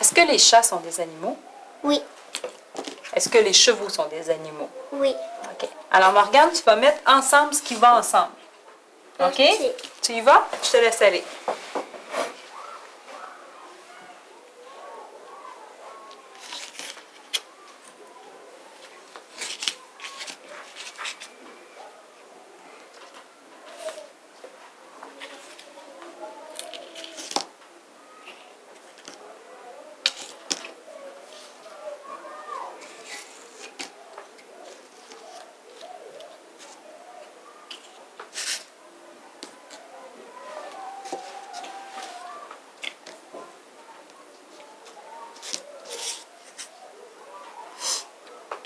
Est-ce que les chats sont des animaux? Oui. Est-ce que les chevaux sont des animaux? Oui. OK. Alors, Morgane, tu vas mettre ensemble ce qui va ensemble. OK? Tu y vas? Je te laisse aller.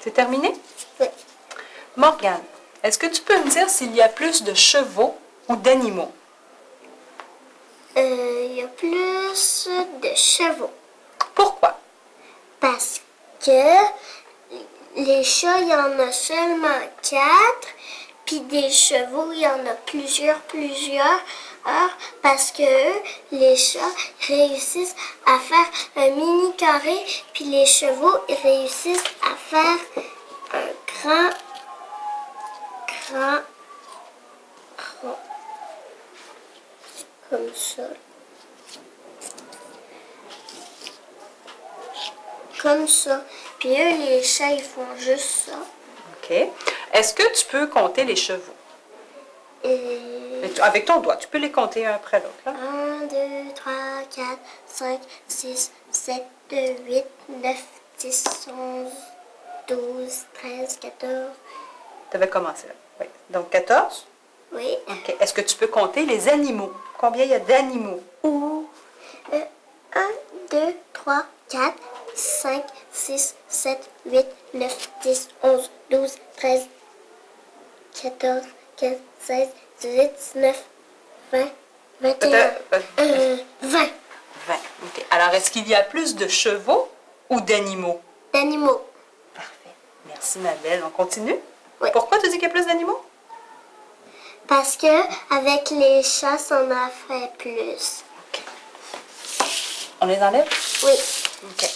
C'est terminé? Oui. Morgane, est-ce que tu peux me dire s'il y a plus de chevaux ou d'animaux? Euh, Il y a plus de chevaux. Pourquoi? Parce que les chats, il y en a seulement quatre. Puis des chevaux, il y en a plusieurs, plusieurs. Parce que eux, les chats réussissent à faire un mini carré. Puis les chevaux, réussissent à faire un grand, grand, grand, comme ça. Comme ça. Puis eux, les chats, ils font juste ça. OK. Est-ce que tu peux compter les chevaux? Et... Avec ton doigt, tu peux les compter un après l'autre. là. 1, 2, 3, 4, 5, 6, 7, 8, 9, 10, 11, 12, 13, 14. Tu avais commencé là. Oui. Donc 14. Oui. OK. Est-ce que tu peux compter les animaux? Combien il y a d'animaux? Ou 1, 2, 3, 4, 5, 6, 7, 8, 9, 10, 11, 12, 13, 14, 15, 16, 18, 19, 20, 21, Peut-être, euh, euh, 20 20. OK. Alors, est-ce qu'il y a plus de chevaux ou d'animaux? d'animaux. Parfait. Merci, ma belle. On continue? Oui. Pourquoi tu dis qu'il y a plus d'animaux? Parce que avec les chats, on en fait plus. OK. On les enlève? Oui. OK.